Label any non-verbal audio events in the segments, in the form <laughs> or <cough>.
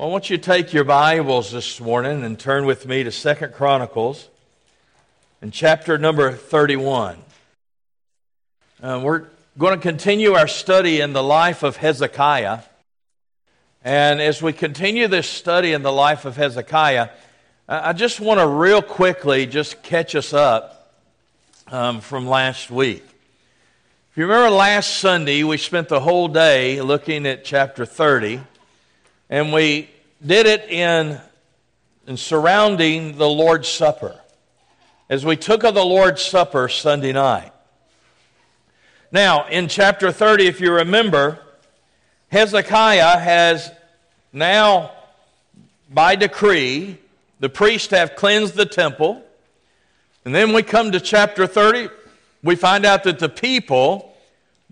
Well, I want you to take your Bibles this morning and turn with me to Second Chronicles in chapter number 31. Uh, we're going to continue our study in the life of Hezekiah. And as we continue this study in the life of Hezekiah, I just want to real quickly just catch us up um, from last week. If you remember last Sunday, we spent the whole day looking at chapter 30. And we did it in, in surrounding the Lord's Supper. As we took of the Lord's Supper Sunday night. Now, in chapter 30, if you remember, Hezekiah has now, by decree, the priests have cleansed the temple. And then we come to chapter 30, we find out that the people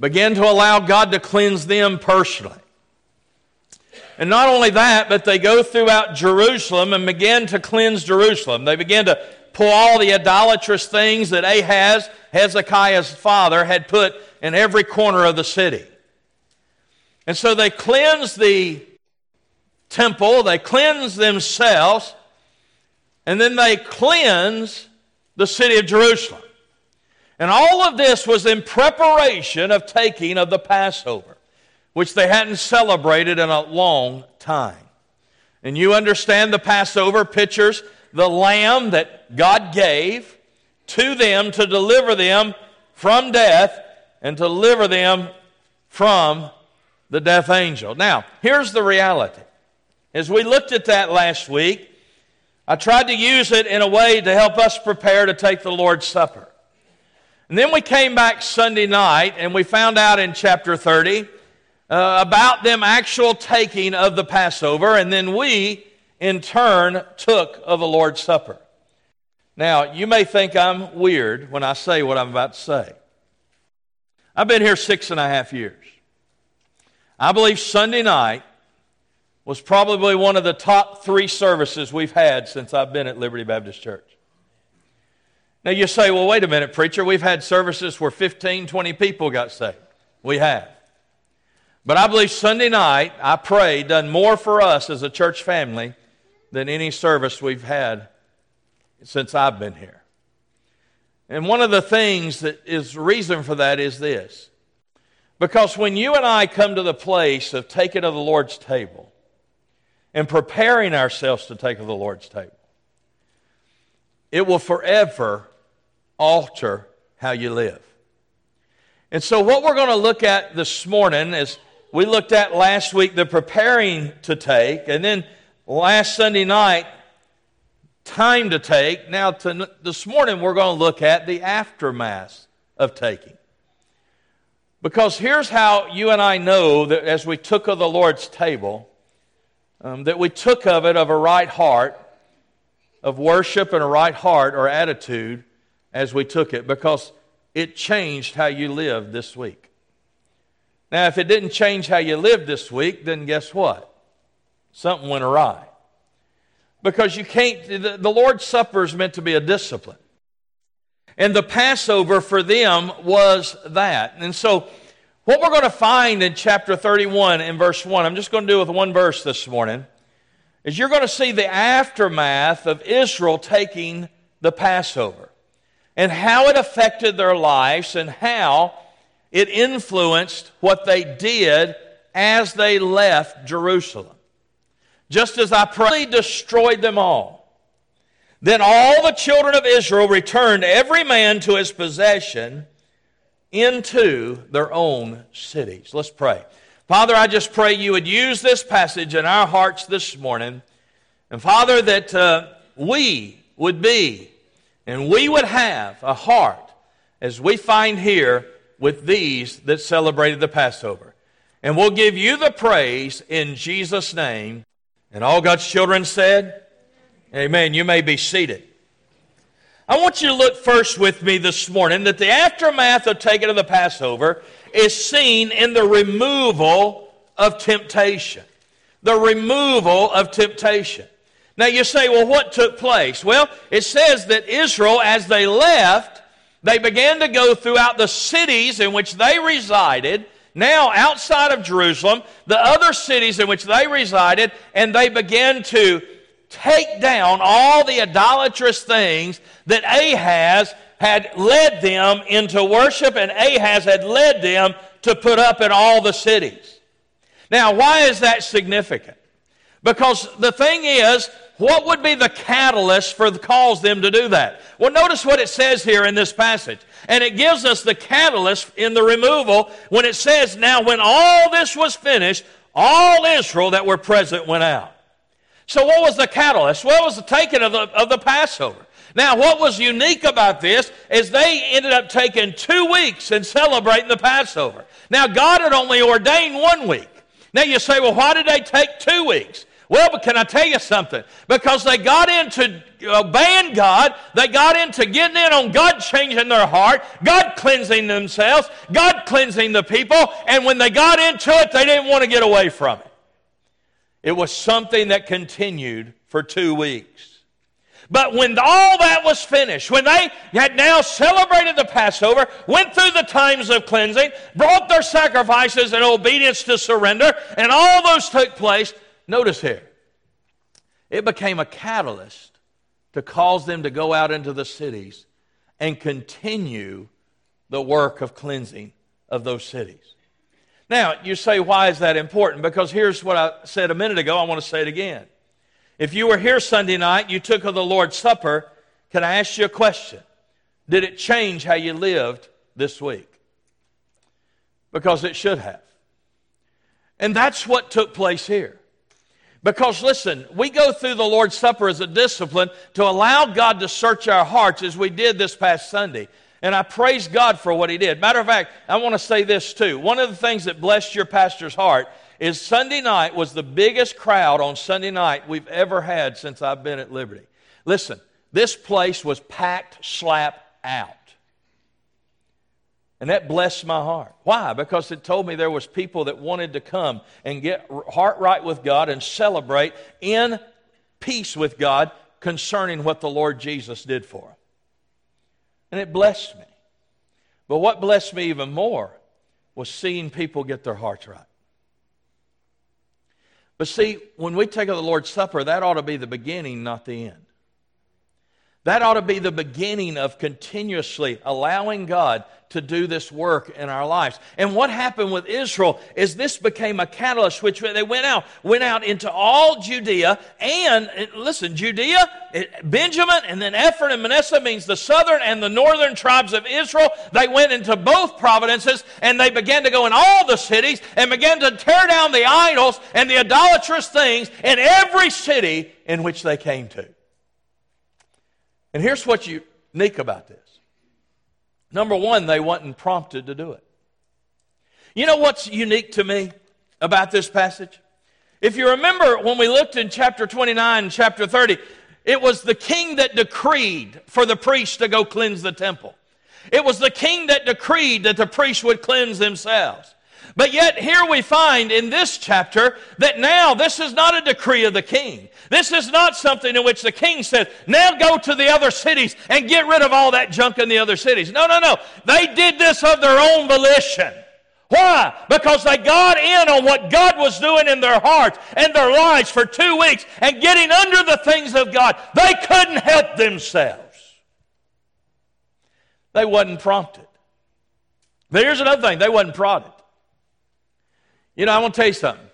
began to allow God to cleanse them personally. And not only that, but they go throughout Jerusalem and begin to cleanse Jerusalem. They begin to pull all the idolatrous things that Ahaz, Hezekiah's father, had put in every corner of the city. And so they cleanse the temple, they cleanse themselves, and then they cleanse the city of Jerusalem. And all of this was in preparation of taking of the Passover which they hadn't celebrated in a long time. And you understand the Passover pictures the lamb that God gave to them to deliver them from death and to deliver them from the death angel. Now, here's the reality. As we looked at that last week, I tried to use it in a way to help us prepare to take the Lord's Supper. And then we came back Sunday night and we found out in chapter 30 uh, about them actual taking of the Passover, and then we, in turn, took of the Lord's Supper. Now, you may think I'm weird when I say what I'm about to say. I've been here six and a half years. I believe Sunday night was probably one of the top three services we've had since I've been at Liberty Baptist Church. Now you say, well, wait a minute, preacher. We've had services where 15, 20 people got saved. We have. But I believe Sunday night, I pray, done more for us as a church family than any service we've had since I've been here. And one of the things that is reason for that is this. Because when you and I come to the place of taking of the Lord's table and preparing ourselves to take of the Lord's table, it will forever alter how you live. And so, what we're going to look at this morning is we looked at last week the preparing to take, and then last Sunday night, time to take. Now, to, this morning, we're going to look at the aftermath of taking. Because here's how you and I know that as we took of the Lord's table, um, that we took of it of a right heart, of worship and a right heart or attitude as we took it, because it changed how you lived this week. Now, if it didn't change how you lived this week, then guess what? Something went awry. Because you can't, the, Lord's Supper is meant to be a discipline. And the Passover for them was that. And so, what we're going to find in chapter 31 in verse 1, I'm just going to do with one verse this morning, is you're going to see the aftermath of Israel taking the Passover and how it affected their lives and how it influenced what they did as they left Jerusalem. Just as I probably destroyed them all. Then all the children of Israel returned, every man to his possession, into their own cities. Let's pray. Father, I just pray you would use this passage in our hearts this morning. And Father, that uh, we would be and we would have a heart as we find here with these that celebrated the Passover. And we'll give you the praise in Jesus' name. And all God's children said, Amen. You may be seated. I want you to look first with me this morning that the aftermath of taking of the Passover is seen in the removal of temptation. The removal of temptation. Now you say, well, what took place? Well, it says that Israel, as they left, they began to go throughout the cities in which they resided now outside of Jerusalem, the other cities in which they resided, and they began to take down all the idolatrous things that Ahaz had led them into worship, and Ahaz had led them to put up in all the cities. Now, why is that significant? Because the thing is, what would be the catalyst for the cause them to do that? Well, notice what it says here in this passage. And it gives us the catalyst in the removal when it says, Now, when all this was finished, all Israel that were present went out. So, what was the catalyst? It was the taking of the, of the Passover. Now, what was unique about this is they ended up taking two weeks and celebrating the Passover. Now, God had only ordained one week. Now, you say, well, why did they take two weeks? Well, but can I tell you something? Because they got into uh, obeying God, they got into getting in on God changing their heart, God cleansing themselves, God cleansing the people, and when they got into it, they didn't want to get away from it. It was something that continued for two weeks. But when all that was finished, when they had now celebrated the Passover, went through the times of cleansing, brought their sacrifices and obedience to surrender, and all those took place, notice here, it became a catalyst to cause them to go out into the cities and continue the work of cleansing of those cities. Now, you say, why is that important? Because here's what I said a minute ago. I want to say it again. If you were here Sunday night, you took of the Lord's Supper, can I ask you a question? Did it change how you lived this week? Because it should have. And that's what took place here. Because listen, we go through the Lord's Supper as a discipline to allow God to search our hearts as we did this past Sunday. And I praise God for what he did. Matter of fact, I want to say this too. One of the things that blessed your pastor's heart is Sunday night was the biggest crowd on Sunday night we've ever had since I've been at Liberty. Listen, this place was packed slap out. And that blessed my heart. Why? Because it told me there was people that wanted to come and get heart right with God and celebrate in peace with God concerning what the Lord Jesus did for them. And it blessed me. But what blessed me even more was seeing people get their hearts right. But see, when we take of the Lord's Supper, that ought to be the beginning, not the end. That ought to be the beginning of continuously allowing God to do this work in our lives. And what happened with Israel is this became a catalyst which they went out, went out into all Judea and eh, listen, Judea, eh, Benjamin, and then Ephraim and Manasseh means the southern and the northern tribes of Israel. They went into both providences and they began to go in all the cities and began to tear down the idols and the idolatrous things in every city in which they came to. And here's what's unique about this Number one, they wasn't prompted to do it. You know what's unique to me about this passage? If you remember when we looked in chapter 29 and chapter 30, it was the king that decreed for the priest to go cleanse the temple. It was the king that decreed that the priests would cleanse themselves. But yet, here we find in this chapter that now this is not a decree of the king. This is not something in which the king says, now go to the other cities and get rid of all that junk in the other cities. No, no, no. They did this of their own volition. Why? Because they got in on what God was doing in their hearts and their lives for two weeks and getting under the things of God. They couldn't help themselves. They wasn't prompted. But here's another thing they wasn't prodded. You know, I want to tell you something.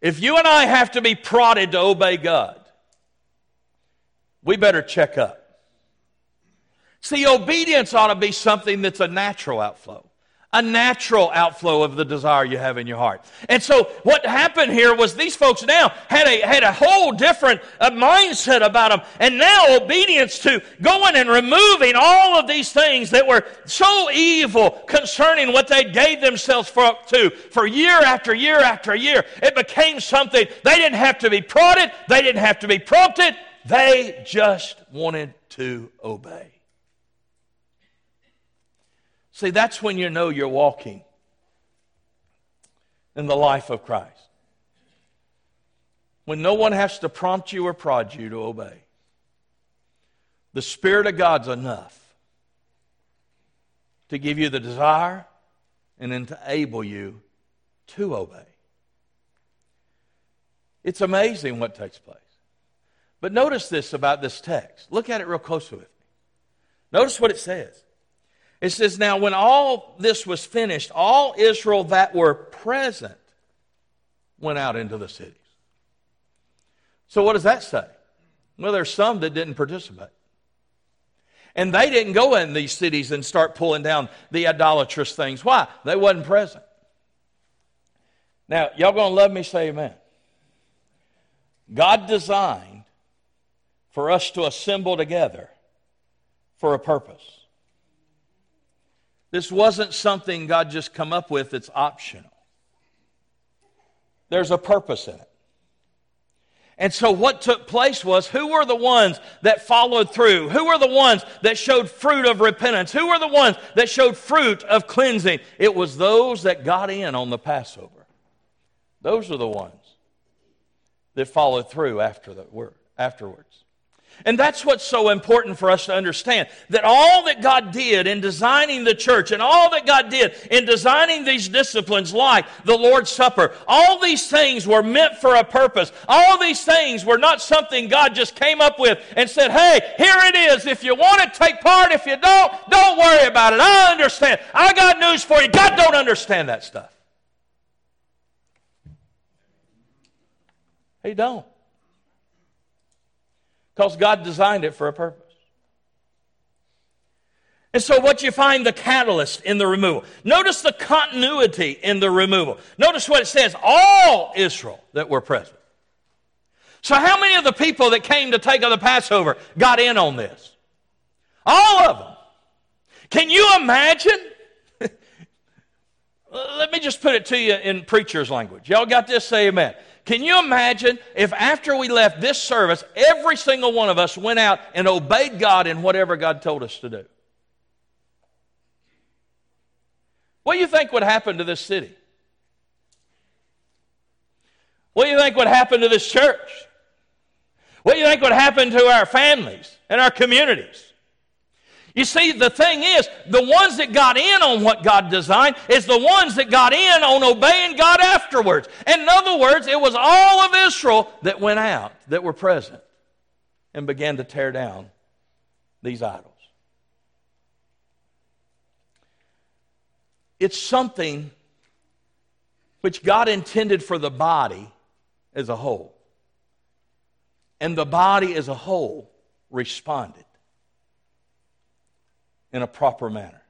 If you and I have to be prodded to obey God, we better check up. See, obedience ought to be something that's a natural outflow a natural outflow of the desire you have in your heart. And so what happened here was these folks now had a, had a whole different uh, mindset about them. And now obedience to going and removing all of these things that were so evil concerning what they gave themselves for, to for year after year after year. It became something they didn't have to be prodded. They didn't have to be prompted. They just wanted to obey. See, that's when you know you're walking in the life of Christ. When no one has to prompt you or prod you to obey. The Spirit of God's enough to give you the desire and enable you to obey. It's amazing what takes place. But notice this about this text. Look at it real closely with me. Notice what it says. It says, Now, when all this was finished, all Israel that were present went out into the cities. So, what does that say? Well, there's some that didn't participate. And they didn't go in these cities and start pulling down the idolatrous things. Why? They wasn't present. Now, y'all gonna love me, say amen. God designed for us to assemble together for a purpose. This wasn't something God just come up with that's optional. There's a purpose in it. And so, what took place was who were the ones that followed through? Who were the ones that showed fruit of repentance? Who were the ones that showed fruit of cleansing? It was those that got in on the Passover. Those are the ones that followed through after the word, afterwards. And that's what's so important for us to understand that all that God did in designing the church and all that God did in designing these disciplines like the Lord's Supper, all these things were meant for a purpose. All these things were not something God just came up with and said, hey, here it is. If you want to take part. If you don't, don't worry about it. I understand. I got news for you. God don't understand that stuff. He don't because God designed it for a purpose. And so, what you find the catalyst in the removal. Notice the continuity in the removal. Notice what it says all Israel that were present. So, how many of the people that came to take of the Passover got in on this? All of them. Can you imagine? <laughs> Let me just put it to you in preacher's language. Y'all got this? Say amen. Can you imagine if after we left this service, every single one of us went out and obeyed God in whatever God told us to do? What do you think would happen to this city? What do you think would happen to this church? What do you think would happen to our families and our communities? You see, the thing is, the ones that got in on what God designed is the ones that got in on obeying God afterwards. And in other words, it was all of Israel that went out, that were present, and began to tear down these idols. It's something which God intended for the body as a whole. And the body as a whole responded in a proper manner.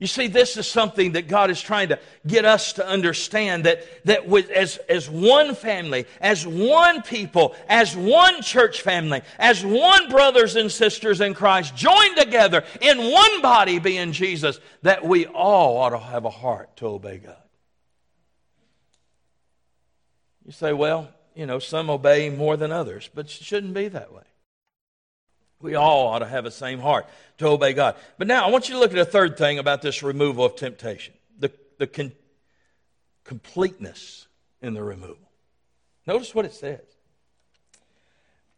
You see, this is something that God is trying to get us to understand that, that with, as, as one family, as one people, as one church family, as one brothers and sisters in Christ, joined together in one body being Jesus, that we all ought to have a heart to obey God. You say, well, you know, some obey more than others, but it shouldn't be that way. We all ought to have the same heart to obey God. But now I want you to look at a third thing about this removal of temptation the, the con- completeness in the removal. Notice what it says.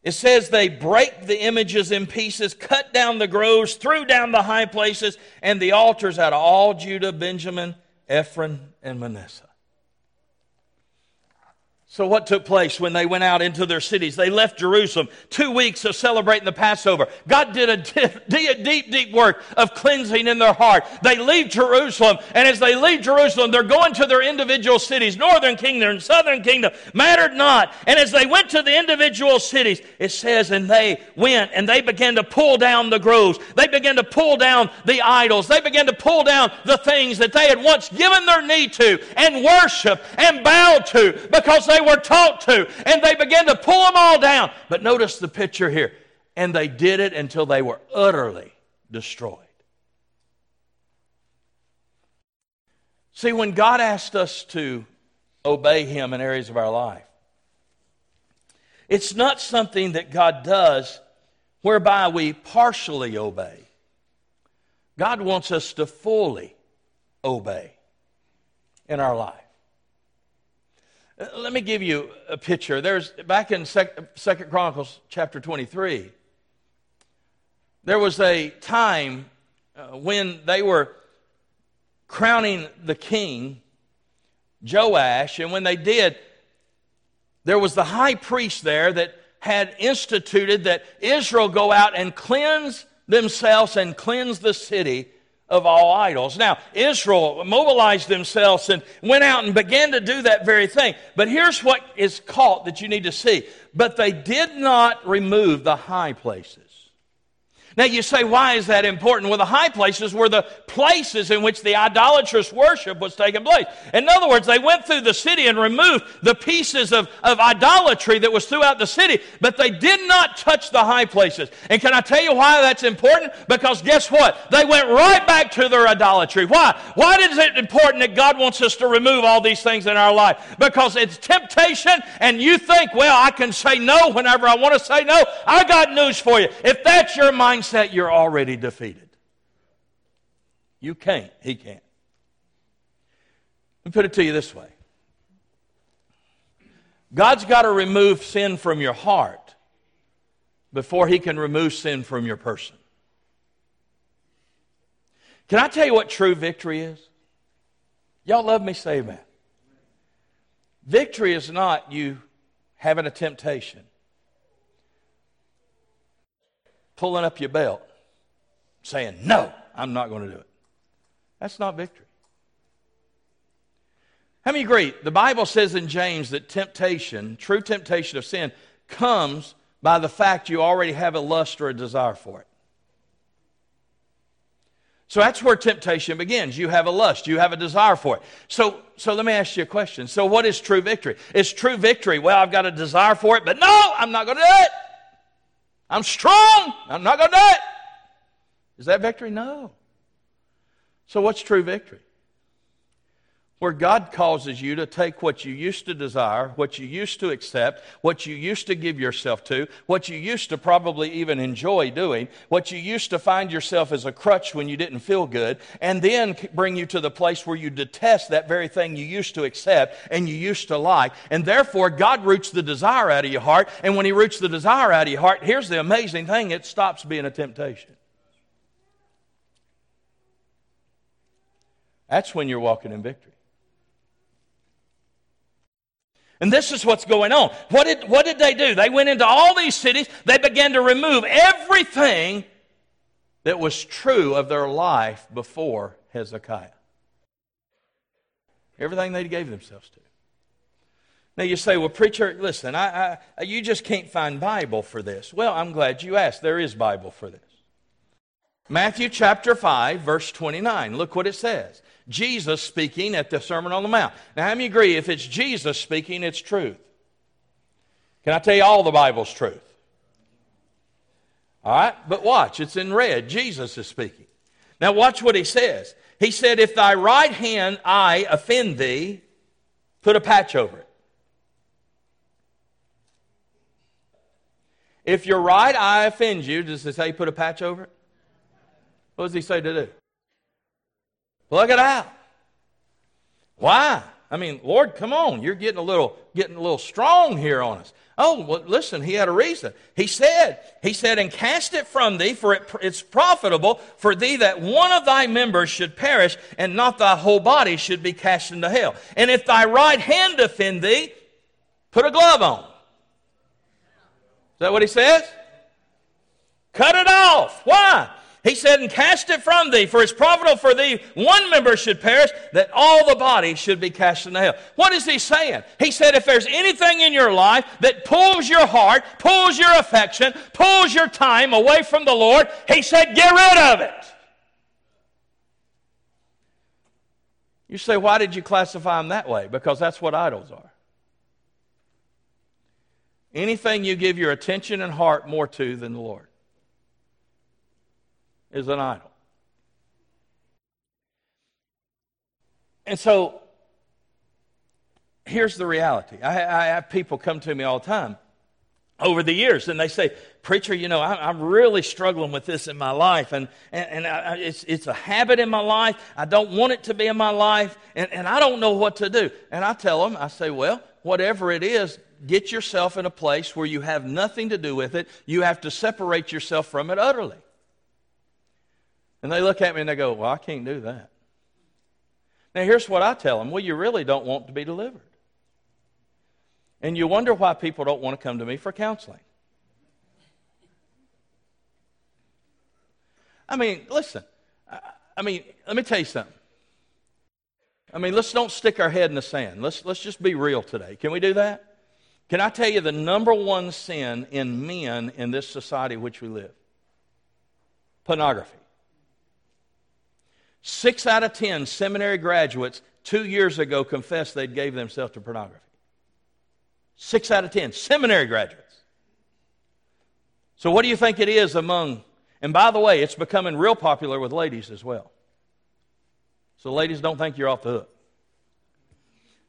It says they break the images in pieces, cut down the groves, threw down the high places, and the altars out of all Judah, Benjamin, Ephraim, and Manasseh. So, what took place when they went out into their cities? They left Jerusalem, two weeks of celebrating the Passover. God did a deep, deep work of cleansing in their heart. They leave Jerusalem, and as they leave Jerusalem, they're going to their individual cities, northern kingdom, and southern kingdom, mattered not. And as they went to the individual cities, it says, and they went and they began to pull down the groves. They began to pull down the idols. They began to pull down the things that they had once given their knee to and worship and bowed to because they they were taught to. And they began to pull them all down. But notice the picture here. And they did it until they were utterly destroyed. See, when God asked us to obey Him in areas of our life, it's not something that God does whereby we partially obey. God wants us to fully obey in our life. Let me give you a picture. There's back in Second Chronicles chapter 23. There was a time uh, when they were crowning the king, Joash. And when they did, there was the high priest there that had instituted that Israel go out and cleanse themselves and cleanse the city of all idols. Now, Israel mobilized themselves and went out and began to do that very thing. But here's what is caught that you need to see. But they did not remove the high places. Now you say, why is that important? Well, the high places were the places in which the idolatrous worship was taking place. In other words, they went through the city and removed the pieces of, of idolatry that was throughout the city, but they did not touch the high places. And can I tell you why that's important? Because guess what? They went right back to their idolatry. Why? Why is it important that God wants us to remove all these things in our life? Because it's temptation, and you think, well, I can say no whenever I want to say no. I got news for you. If that's your mindset, you're already defeated. You can't. He can't. Let me put it to you this way God's got to remove sin from your heart before He can remove sin from your person. Can I tell you what true victory is? Y'all love me? Say amen. Victory is not you having a temptation pulling up your belt, saying, No, I'm not going to do it. That's not victory. How many agree? The Bible says in James that temptation, true temptation of sin, comes by the fact you already have a lust or a desire for it. So that's where temptation begins. You have a lust, you have a desire for it. So, so let me ask you a question. So, what is true victory? Is true victory, well, I've got a desire for it, but no, I'm not going to do it. I'm strong. I'm not going to do it. Is that victory? No. So, what's true victory? Where God causes you to take what you used to desire, what you used to accept, what you used to give yourself to, what you used to probably even enjoy doing, what you used to find yourself as a crutch when you didn't feel good, and then bring you to the place where you detest that very thing you used to accept and you used to like. And therefore, God roots the desire out of your heart. And when He roots the desire out of your heart, here's the amazing thing it stops being a temptation. That's when you're walking in victory. And this is what's going on. What did, what did they do? They went into all these cities, they began to remove everything that was true of their life before Hezekiah. Everything they gave themselves to. Now you say, well, preacher, listen, I, I, you just can't find Bible for this. Well, I'm glad you asked. There is Bible for this. Matthew chapter 5, verse 29. Look what it says. Jesus speaking at the Sermon on the Mount. Now, how many agree if it's Jesus speaking, it's truth? Can I tell you all the Bible's truth? All right, but watch, it's in red. Jesus is speaking. Now, watch what he says. He said, If thy right hand eye offend thee, put a patch over it. If your right eye offends you, does it say put a patch over it? What does he say to do? Plug it out. Why? I mean, Lord, come on. You're getting a little getting a little strong here on us. Oh, well, listen, he had a reason. He said, he said, and cast it from thee, for it, it's profitable for thee that one of thy members should perish, and not thy whole body should be cast into hell. And if thy right hand offend thee, put a glove on. Is that what he says? Cut it off. Why? He said, And cast it from thee, for it's profitable for thee one member should perish, that all the body should be cast into hell. What is he saying? He said, If there's anything in your life that pulls your heart, pulls your affection, pulls your time away from the Lord, he said, Get rid of it. You say, Why did you classify them that way? Because that's what idols are. Anything you give your attention and heart more to than the Lord is an idol. And so here's the reality I, I, have people come to me all the time over the years and they say, Preacher, you know, I, am really struggling with this in my life, and, and, and I, it's, it's a habit in my life. I don't want it to be in my life, and, and I don't know what to do. And I tell them, I say, Well, whatever it is, get yourself in a place where you have nothing to do with it. You have to separate yourself from it utterly. And they look at me and they go, Well, I can't do that. Now, here's what I tell them well, you really don't want to be delivered. And you wonder why people don't want to come to me for counseling. I mean, listen, I mean, let me tell you something. I mean, let's don't stick our head in the sand. Let's, let's just be real today. Can we do that? Can I tell you the number one sin in men in this society in which we live? Pornography. Six out of ten seminary graduates two years ago confessed they gave themselves to pornography. Six out of ten seminary graduates. So, what do you think it is among, and by the way, it's becoming real popular with ladies as well. So, ladies, don't think you're off the hook.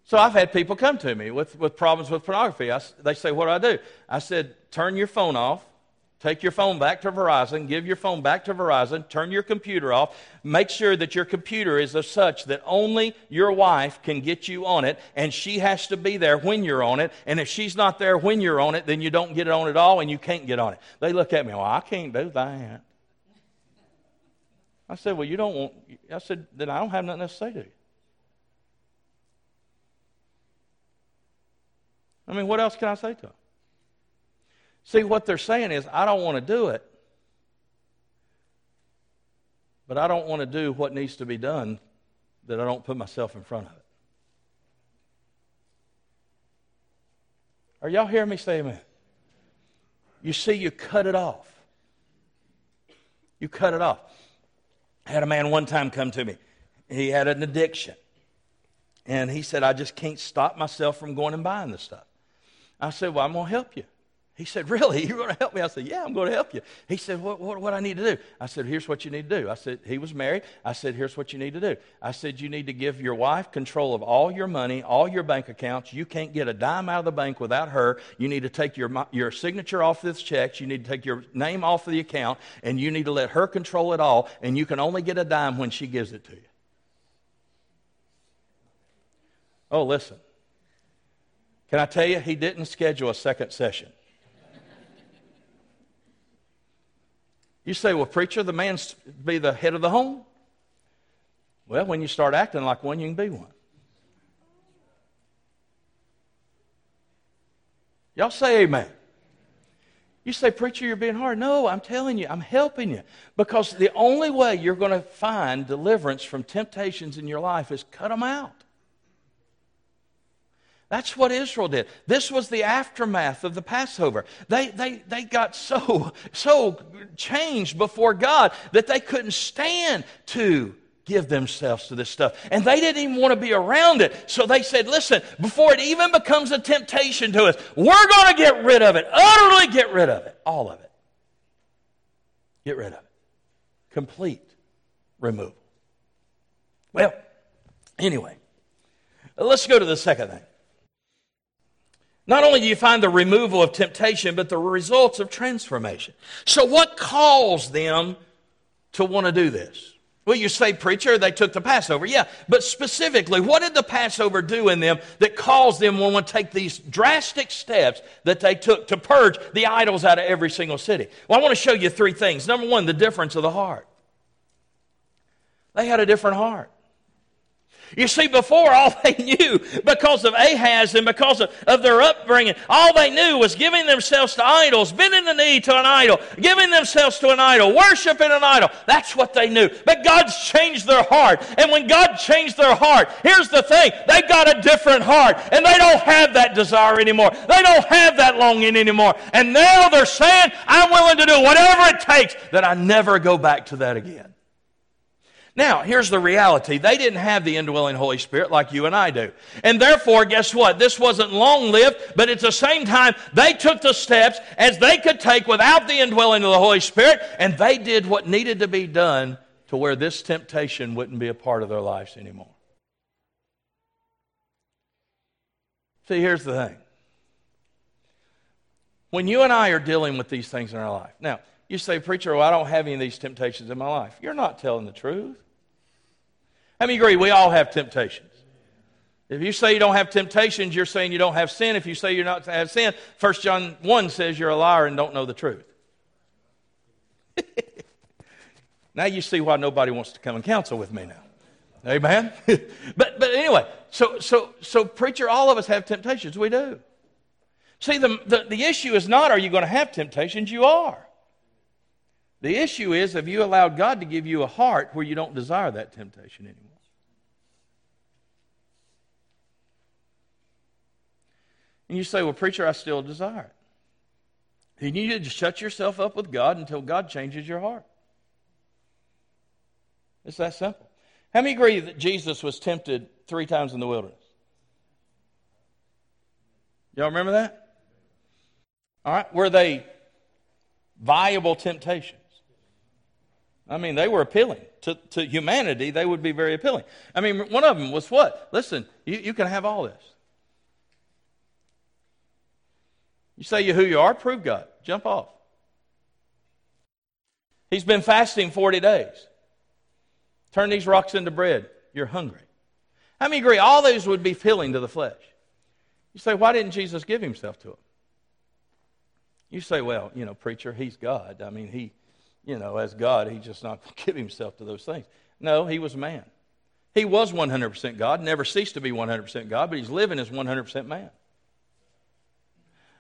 So I've had people come to me with, with problems with pornography. I, they say, What do I do? I said, Turn your phone off. Take your phone back to Verizon, give your phone back to Verizon, turn your computer off, make sure that your computer is of such that only your wife can get you on it, and she has to be there when you're on it. And if she's not there when you're on it, then you don't get it on at all and you can't get on it. They look at me, well, I can't do that. I said, Well, you don't want, I said, then I don't have nothing else to say to you. I mean, what else can I say to them? See, what they're saying is, I don't want to do it, but I don't want to do what needs to be done that I don't put myself in front of it. Are y'all hearing me say amen? You see, you cut it off. You cut it off. I had a man one time come to me. He had an addiction. And he said, I just can't stop myself from going and buying this stuff. I said, Well, I'm going to help you. He said, Really? You're going to help me? I said, Yeah, I'm going to help you. He said, What, what, what I need to do? I said, Here's what you need to do. I said, He was married. I said, Here's what you need to do. I said, You need to give your wife control of all your money, all your bank accounts. You can't get a dime out of the bank without her. You need to take your, your signature off this checks. You need to take your name off of the account, and you need to let her control it all. And you can only get a dime when she gives it to you. Oh, listen. Can I tell you, he didn't schedule a second session. You say, well, preacher, the man's be the head of the home? Well, when you start acting like one, you can be one. Y'all say amen. You say, Preacher, you're being hard. No, I'm telling you, I'm helping you. Because the only way you're going to find deliverance from temptations in your life is cut them out. That's what Israel did. This was the aftermath of the Passover. They, they, they got so, <laughs> so changed before God that they couldn't stand to give themselves to this stuff. And they didn't even want to be around it. So they said, listen, before it even becomes a temptation to us, we're going to get rid of it, utterly get rid of it, all of it. Get rid of it. Complete removal. Well, anyway, let's go to the second thing. Not only do you find the removal of temptation, but the results of transformation. So, what caused them to want to do this? Well, you say, preacher, they took the Passover. Yeah, but specifically, what did the Passover do in them that caused them to want to take these drastic steps that they took to purge the idols out of every single city? Well, I want to show you three things. Number one, the difference of the heart. They had a different heart. You see, before <laughs> all they knew, because of Ahaz and because of, of their upbringing, all they knew was giving themselves to idols, bending the knee to an idol, giving themselves to an idol, worshiping an idol. That's what they knew. But God's changed their heart. And when God changed their heart, here's the thing they got a different heart. And they don't have that desire anymore. They don't have that longing anymore. And now they're saying, I'm willing to do whatever it takes that I never go back to that again. Now, here's the reality. They didn't have the indwelling Holy Spirit like you and I do. And therefore, guess what? This wasn't long lived, but at the same time, they took the steps as they could take without the indwelling of the Holy Spirit, and they did what needed to be done to where this temptation wouldn't be a part of their lives anymore. See, here's the thing. When you and I are dealing with these things in our life, now, you say, Preacher, well, I don't have any of these temptations in my life. You're not telling the truth. How many agree we all have temptations? If you say you don't have temptations, you're saying you don't have sin. If you say you're not to have sin, 1 John 1 says you're a liar and don't know the truth. <laughs> now you see why nobody wants to come and counsel with me now. Amen. <laughs> but but anyway, so so so preacher, all of us have temptations. We do. See, the, the, the issue is not are you going to have temptations? You are. The issue is have you allowed God to give you a heart where you don't desire that temptation anymore? And you say, Well, preacher, I still desire it. Then you need to shut yourself up with God until God changes your heart. It's that simple. How many agree that Jesus was tempted three times in the wilderness? Y'all remember that? All right. Were they viable temptations? I mean, they were appealing. To, to humanity, they would be very appealing. I mean, one of them was what? Listen, you, you can have all this. You say you who you are, prove God. Jump off. He's been fasting 40 days. Turn these rocks into bread. You're hungry. How many agree all those would be filling to the flesh? You say, why didn't Jesus give himself to them? You say, well, you know, preacher, he's God. I mean, he, you know, as God, he's just not going <laughs> to give himself to those things. No, he was man. He was 100% God, never ceased to be 100% God, but he's living as 100% man.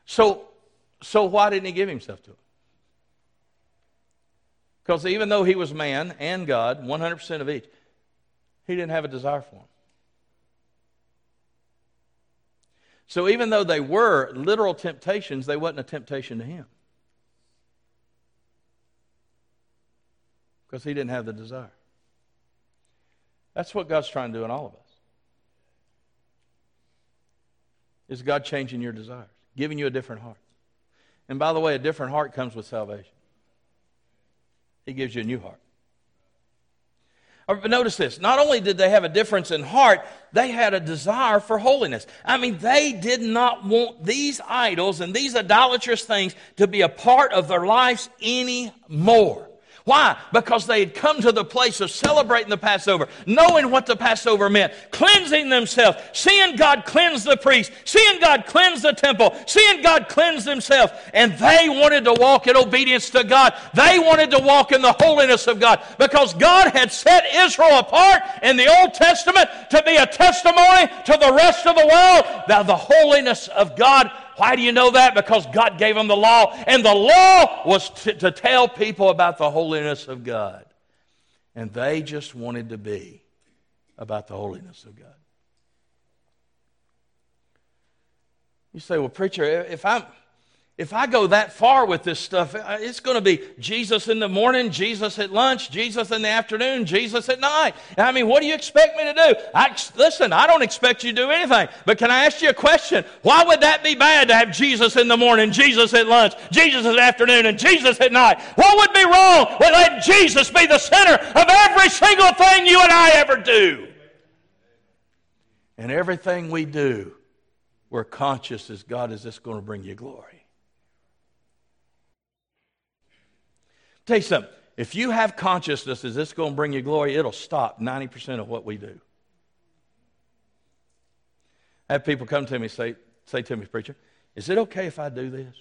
So, so why didn't he give himself to him? Because even though he was man and God, 100% of each, he didn't have a desire for him. So even though they were literal temptations, they wasn't a temptation to him. Because he didn't have the desire. That's what God's trying to do in all of us. Is God changing your desires, giving you a different heart? And by the way, a different heart comes with salvation. He gives you a new heart. But notice this not only did they have a difference in heart, they had a desire for holiness. I mean, they did not want these idols and these idolatrous things to be a part of their lives anymore. Why? Because they had come to the place of celebrating the Passover, knowing what the Passover meant, cleansing themselves, seeing God cleanse the priest, seeing God cleanse the temple, seeing God cleanse themselves. And they wanted to walk in obedience to God. They wanted to walk in the holiness of God because God had set Israel apart in the Old Testament to be a testimony to the rest of the world. Now, the holiness of God why do you know that? Because God gave them the law, and the law was to, to tell people about the holiness of God. And they just wanted to be about the holiness of God. You say, well, preacher, if I'm if I go that far with this stuff, uh, it's going to be Jesus in the morning, Jesus at lunch, Jesus in the afternoon, Jesus at night. I mean, what do you expect me to do? I, listen, I don't expect you to do anything. But can I ask you a question? Why would that be bad to have Jesus in the morning, Jesus at lunch, Jesus at afternoon, and Jesus at night? What would be wrong with letting Jesus be the center of every single thing you and I ever do? And everything we do, we're conscious as God, is this going to bring you glory? Tell you something. If you have consciousness, is this going to bring you glory? It'll stop 90% of what we do. I have people come to me say, say to me, preacher, is it okay if I do this?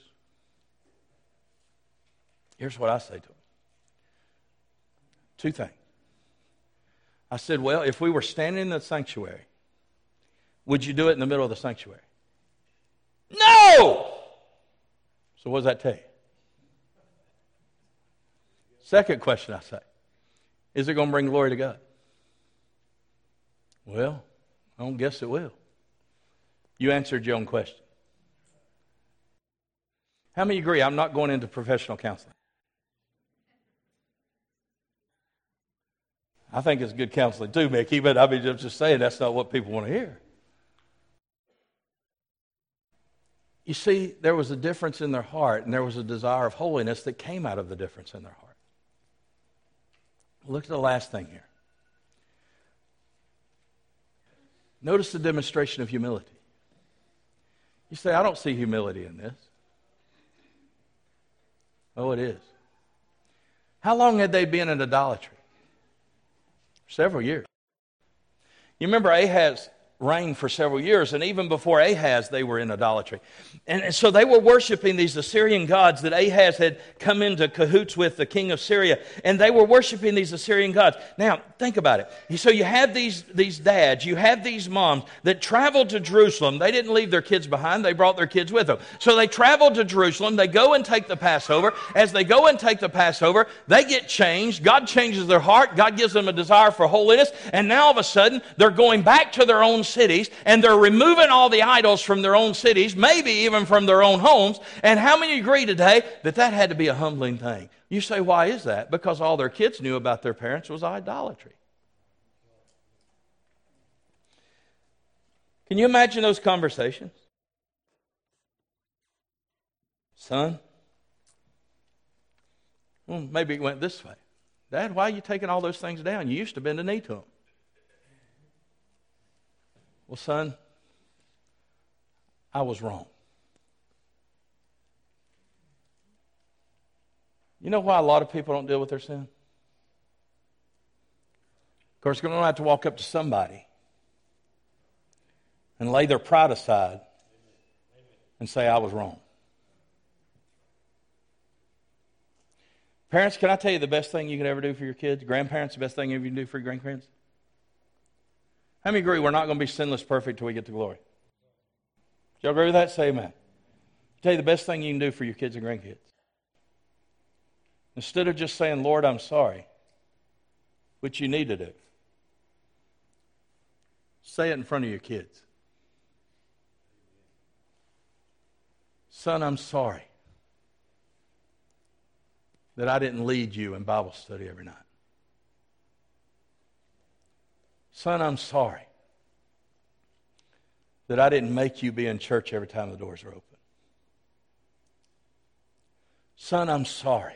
Here's what I say to them. Two things. I said, well, if we were standing in the sanctuary, would you do it in the middle of the sanctuary? No! So what does that tell you? Second question I say Is it going to bring glory to God? Well, I don't guess it will. You answered your own question. How many agree I'm not going into professional counseling? I think it's good counseling too, Mickey, but I mean, I'm just saying that's not what people want to hear. You see, there was a difference in their heart, and there was a desire of holiness that came out of the difference in their heart. Look at the last thing here. Notice the demonstration of humility. You say, I don't see humility in this. Oh, it is. How long had they been in idolatry? Several years. You remember Ahaz reigned for several years. And even before Ahaz, they were in idolatry. And, so they were worshiping these Assyrian gods that Ahaz had come into cahoots with, the king of Syria. And they were worshiping these Assyrian gods. Now, think about it. So you have these, these dads, you have these moms that traveled to Jerusalem. They didn't leave their kids behind, they brought their kids with them. So they traveled to Jerusalem. They go and take the Passover. As they go and take the Passover, they get changed. God changes their heart. God gives them a desire for holiness. And now all of a sudden, they're going back to their own cities and they're removing all the idols from their own cities, maybe even from their own homes. And how many agree today that that had to be a humbling thing? You say, why is that? Because all their kids knew about their parents was idolatry. Can you imagine those conversations? Son, well, maybe it went this way. Dad, why are you taking all those things down? You used to bend a knee to them. Well, son, I was wrong. You know why a lot of people don't deal with their sin? Of course, going to have to walk up to somebody and lay their pride aside and say, I was wrong. Parents, can I tell you the best thing you can ever do for your kids? Grandparents, the best thing you can do for your grandparents? How many agree we're not going to be sinless perfect till we get to glory? Do y'all agree with that? Say amen. I'll tell you the best thing you can do for your kids and grandkids. Instead of just saying, Lord, I'm sorry, which you need to do, say it in front of your kids. Son, I'm sorry that I didn't lead you in Bible study every night. Son, I'm sorry that I didn't make you be in church every time the doors are open. Son, I'm sorry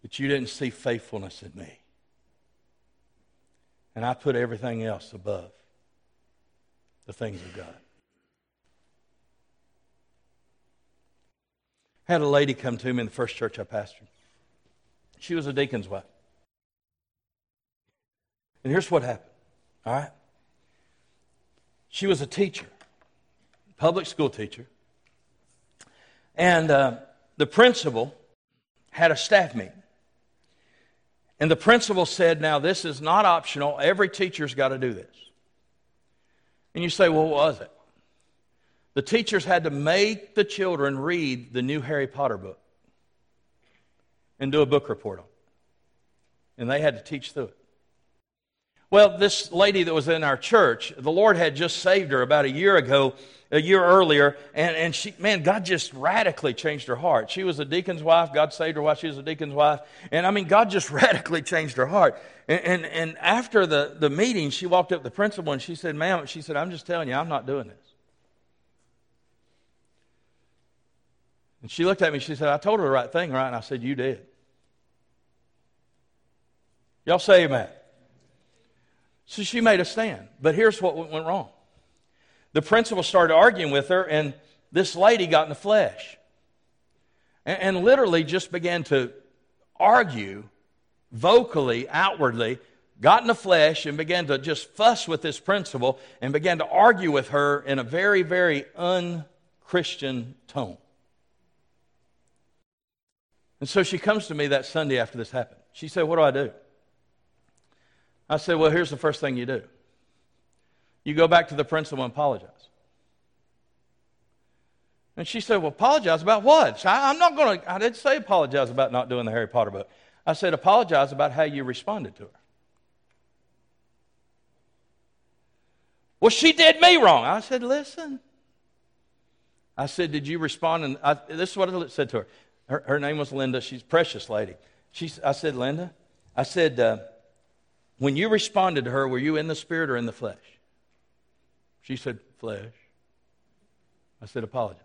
that you didn't see faithfulness in me. And I put everything else above the things of God. Had a lady come to me in the first church I pastored. She was a deacon's wife. And here's what happened. All right? She was a teacher, public school teacher. And uh, the principal had a staff meeting. And the principal said, Now, this is not optional. Every teacher's got to do this. And you say, Well, what was it? The teachers had to make the children read the new Harry Potter book and do a book report on it. And they had to teach through it. Well, this lady that was in our church, the Lord had just saved her about a year ago, a year earlier, and, and she, man, God just radically changed her heart. She was a deacon's wife. God saved her while she was a deacon's wife. And I mean, God just <laughs> radically changed her heart. And, and, and after the, the meeting, she walked up to the principal and she said, ma'am, she said, I'm just telling you, I'm not doing this. And she looked at me, she said, I told her the right thing, right? And I said, You did. Y'all say amen. So she made a stand. But here's what went wrong the principal started arguing with her, and this lady got in the flesh and, and literally just began to argue vocally, outwardly, got in the flesh and began to just fuss with this principal and began to argue with her in a very, very unchristian tone. And so she comes to me that Sunday after this happened. She said, What do I do? I said, Well, here's the first thing you do you go back to the principal and apologize. And she said, Well, apologize about what? I, am not going to, I didn't say apologize about not doing the Harry Potter book. I said, apologize about how you responded to her. Well, she did me wrong. I said, Listen. I said, Did you respond? And I, this is what I said to her. Her, her name was Linda. She's a precious lady. She, I said, Linda, I said, uh, when you responded to her, were you in the spirit or in the flesh? She said, Flesh. I said, Apologize.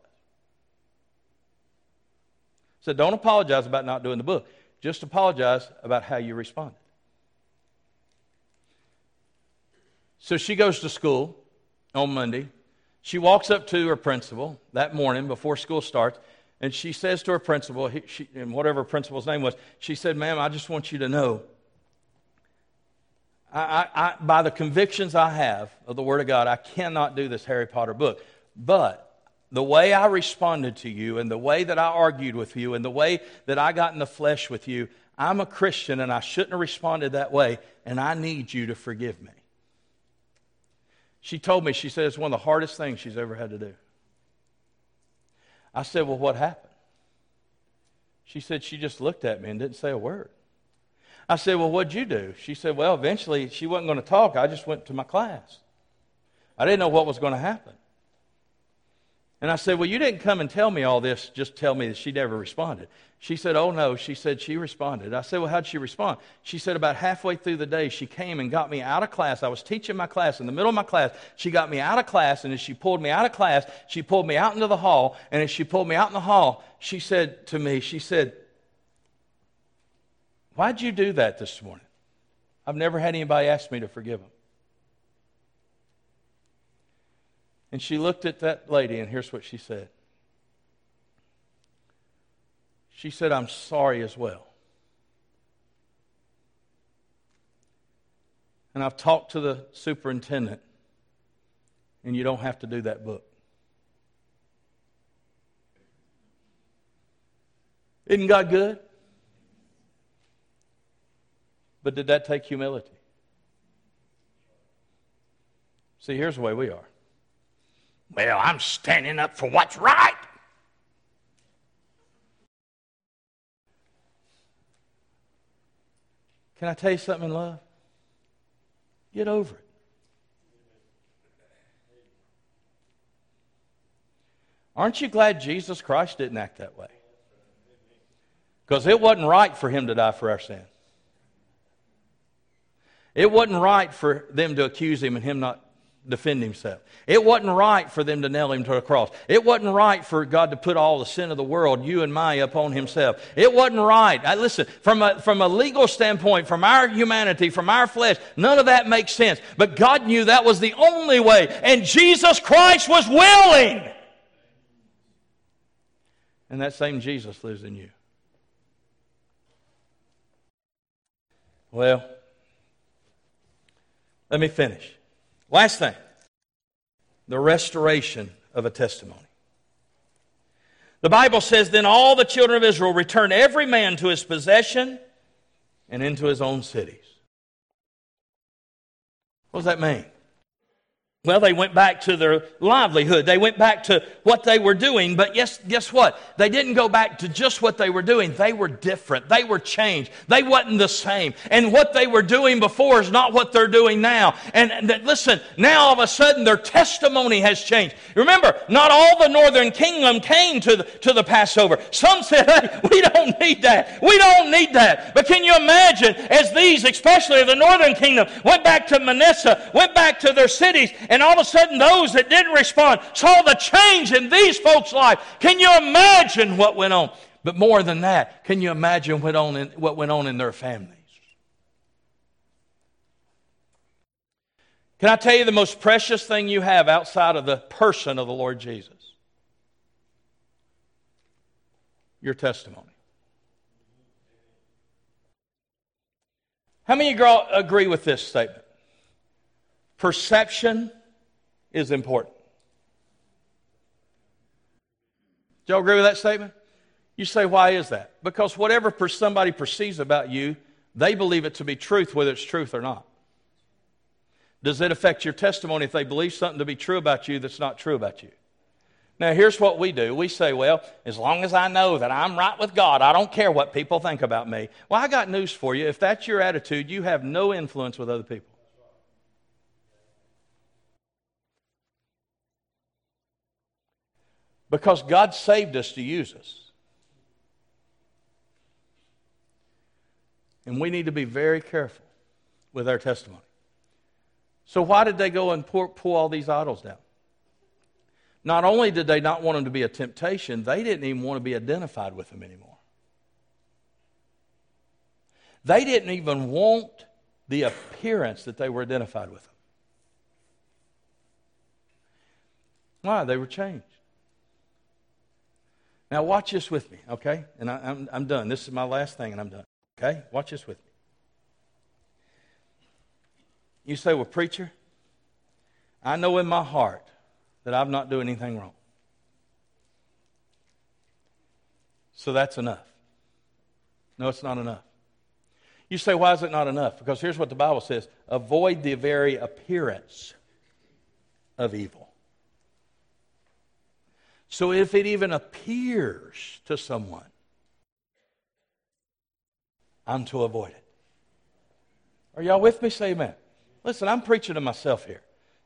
I said, Don't apologize about not doing the book. Just apologize about how you responded. So she goes to school on Monday. She walks up to her principal that morning before school starts, and she says to her principal, he, she, and whatever principal's name was, she said, Ma'am, I just want you to know I, I, by the convictions I have of the Word of God, I cannot do this Harry Potter book. But the way I responded to you and the way that I argued with you and the way that I got in the flesh with you, I'm a Christian and I shouldn't have responded that way, and I need you to forgive me. She told me, she said it's one of the hardest things she's ever had to do. I said, Well, what happened? She said she just looked at me and didn't say a word. I said, Well, what'd you do? She said, Well, eventually she wasn't going to talk. I just went to my class. I didn't know what was going to happen. And I said, Well, you didn't come and tell me all this, just tell me that she never responded. She said, Oh, no. She said she responded. I said, Well, how'd she respond? She said, About halfway through the day, she came and got me out of class. I was teaching my class. In the middle of my class, she got me out of class. And as she pulled me out of class, she pulled me out into the hall. And as she pulled me out in the hall, she said to me, She said, Why'd you do that this morning? I've never had anybody ask me to forgive them. And she looked at that lady, and here's what she said She said, I'm sorry as well. And I've talked to the superintendent, and you don't have to do that book. Isn't God good? But did that take humility? See, here's the way we are. Well, I'm standing up for what's right. Can I tell you something in love? Get over it. Aren't you glad Jesus Christ didn't act that way? Because it wasn't right for him to die for our sins. It wasn't right for them to accuse him and him not defend himself. It wasn't right for them to nail him to a cross. It wasn't right for God to put all the sin of the world, you and me, upon himself. It wasn't right. I, listen, from a, from a legal standpoint, from our humanity, from our flesh, none of that makes sense. But God knew that was the only way, and Jesus Christ was willing. And that same Jesus lives in you. Well, let me finish. Last thing the restoration of a testimony. The Bible says, Then all the children of Israel returned every man to his possession and into his own cities. What does that mean? Well, they went back to their livelihood. They went back to what they were doing. But yes, guess what? They didn't go back to just what they were doing. They were different. They were changed. They wasn't the same. And what they were doing before is not what they're doing now. And that, listen, now all of a sudden their testimony has changed. Remember, not all the northern kingdom came to the, to the Passover. Some said, hey, we don't need that. We don't need that. But can you imagine as these, especially the northern kingdom, went back to Manasseh, went back to their cities, and all of a sudden, those that didn't respond saw the change in these folks' life. Can you imagine what went on? But more than that, can you imagine what, on in, what went on in their families? Can I tell you the most precious thing you have outside of the person of the Lord Jesus? Your testimony. How many of you agree with this statement? Perception is important. Do y'all agree with that statement? You say, why is that? Because whatever somebody perceives about you, they believe it to be truth, whether it's truth or not. Does it affect your testimony if they believe something to be true about you that's not true about you? Now, here's what we do. We say, well, as long as I know that I'm right with God, I don't care what people think about me. Well, I got news for you. If that's your attitude, you have no influence with other people. Because God saved us to use us. And we need to be very careful with our testimony. So, why did they go and pour, pull all these idols down? Not only did they not want them to be a temptation, they didn't even want to be identified with them anymore. They didn't even want the appearance that they were identified with them. Why? They were changed. Now, watch this with me, okay? And I, am I'm, I'm done. This is my last thing, and I'm done. Okay? Watch this with me. You say, Well, preacher, I know in my heart that I'm not doing anything wrong. So that's enough. No, it's not enough. You say, why is it not enough? Because here's what the Bible says avoid the very appearance of evil. So if it even appears to someone, I'm to avoid it. Are y'all with me? Say amen. Listen, I'm preaching to myself here.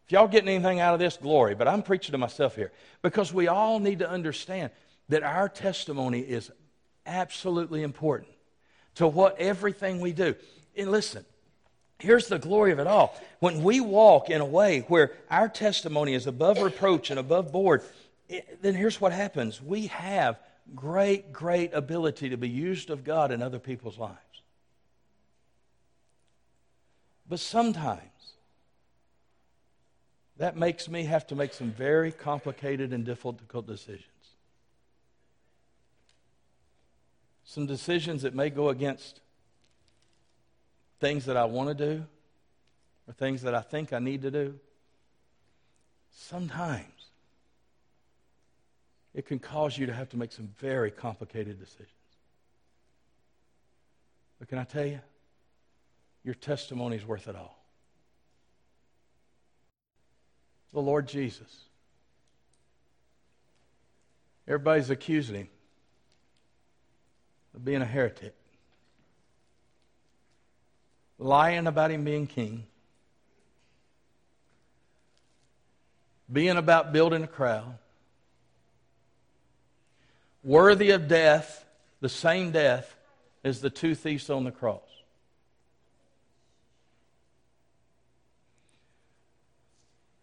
If y'all getting anything out of this, glory, but I'm preaching to myself here because we all need to understand that our testimony is absolutely important to what everything we do. And listen, here's the glory of it all. When we walk in a way where our testimony is above reproach and above board, then here's what happens. We have great, great ability to be used of God in other people's lives. But sometimes that makes me have to make some very complicated and difficult decisions. some decisions that may go against things that I want to do or things that I think I need to do, sometimes it can cause you to have to make some very complicated decisions. But can I tell you, your testimony is worth it all. The Lord Jesus. Everybody's accusing him of being a heretic, lying about him being king, being about building a crowd, worthy of death, the same death as the two thieves on the cross.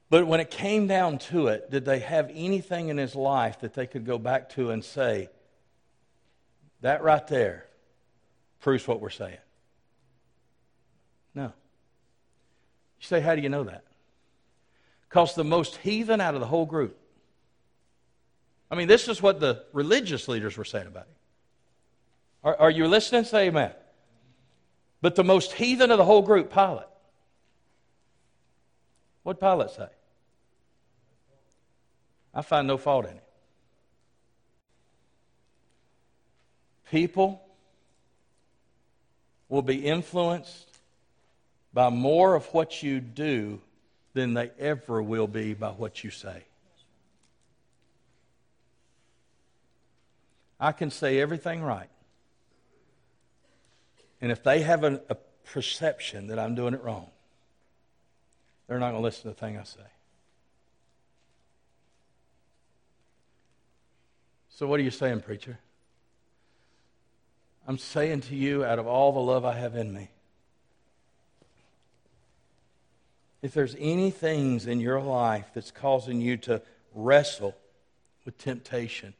But when it came down to it, did they have anything in his life that they could go back to and say, that right there proves what we're saying. No. You say, how do you know that? Because the most heathen out of the whole group. I mean, this is what the religious leaders were saying about him. Are, are you listening? Say amen. But the most heathen of the whole group, Pilate. What Pilate say? I find no fault in it. People will be influenced by more of what you do than they ever will be by what you say. I can say everything right. And if they have a, a perception that I'm doing it wrong, they're not going to listen to the thing I say. So, what are you saying, preacher? I'm saying to you, out of all the love I have in me, if there's any things in your life that's causing you to wrestle with temptation,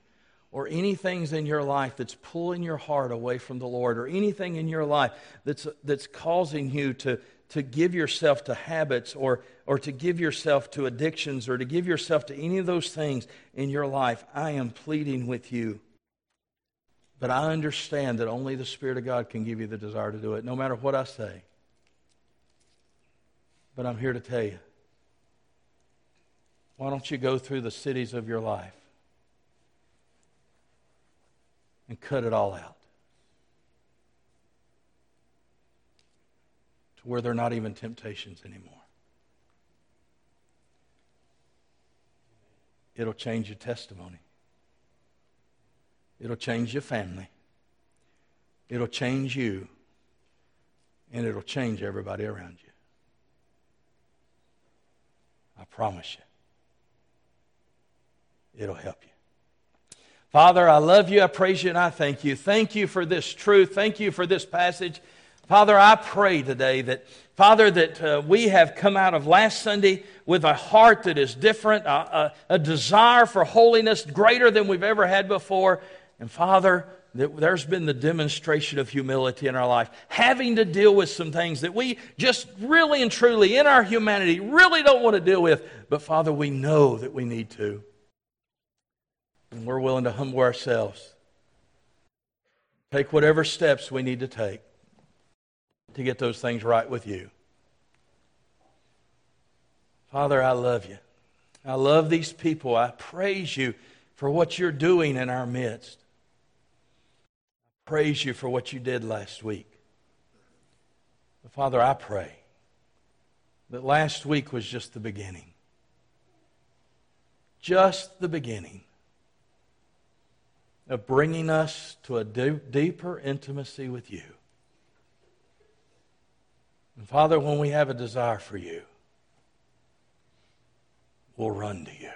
or any things in your life that's pulling your heart away from the Lord, or anything in your life that's, that's causing you to, to give yourself to habits or, or to give yourself to addictions or to give yourself to any of those things in your life, I am pleading with you but I understand that only the Spirit of God can give you the desire to do it, no matter what I say. But I'm here to tell you why don't you go through the cities of your life and cut it all out? To where they're not even temptations anymore. It'll change your testimony. It'll change your family. It'll change you. And it'll change everybody around you. I promise you. It'll help you. Father, I love you. I praise you and I thank you. Thank you for this truth. Thank you for this passage. Father, I pray today that, Father, that uh, we have come out of last Sunday with a heart that is different, a, a, a desire for holiness greater than we've ever had before. And Father, there's been the demonstration of humility in our life, having to deal with some things that we just really and truly, in our humanity, really don't want to deal with. But Father, we know that we need to. And we're willing to humble ourselves, take whatever steps we need to take to get those things right with you. Father, I love you. I love these people. I praise you for what you're doing in our midst. I praise you for what you did last week. But Father, I pray that last week was just the beginning. Just the beginning of bringing us to a deeper intimacy with you. And Father, when we have a desire for you, we'll run to you.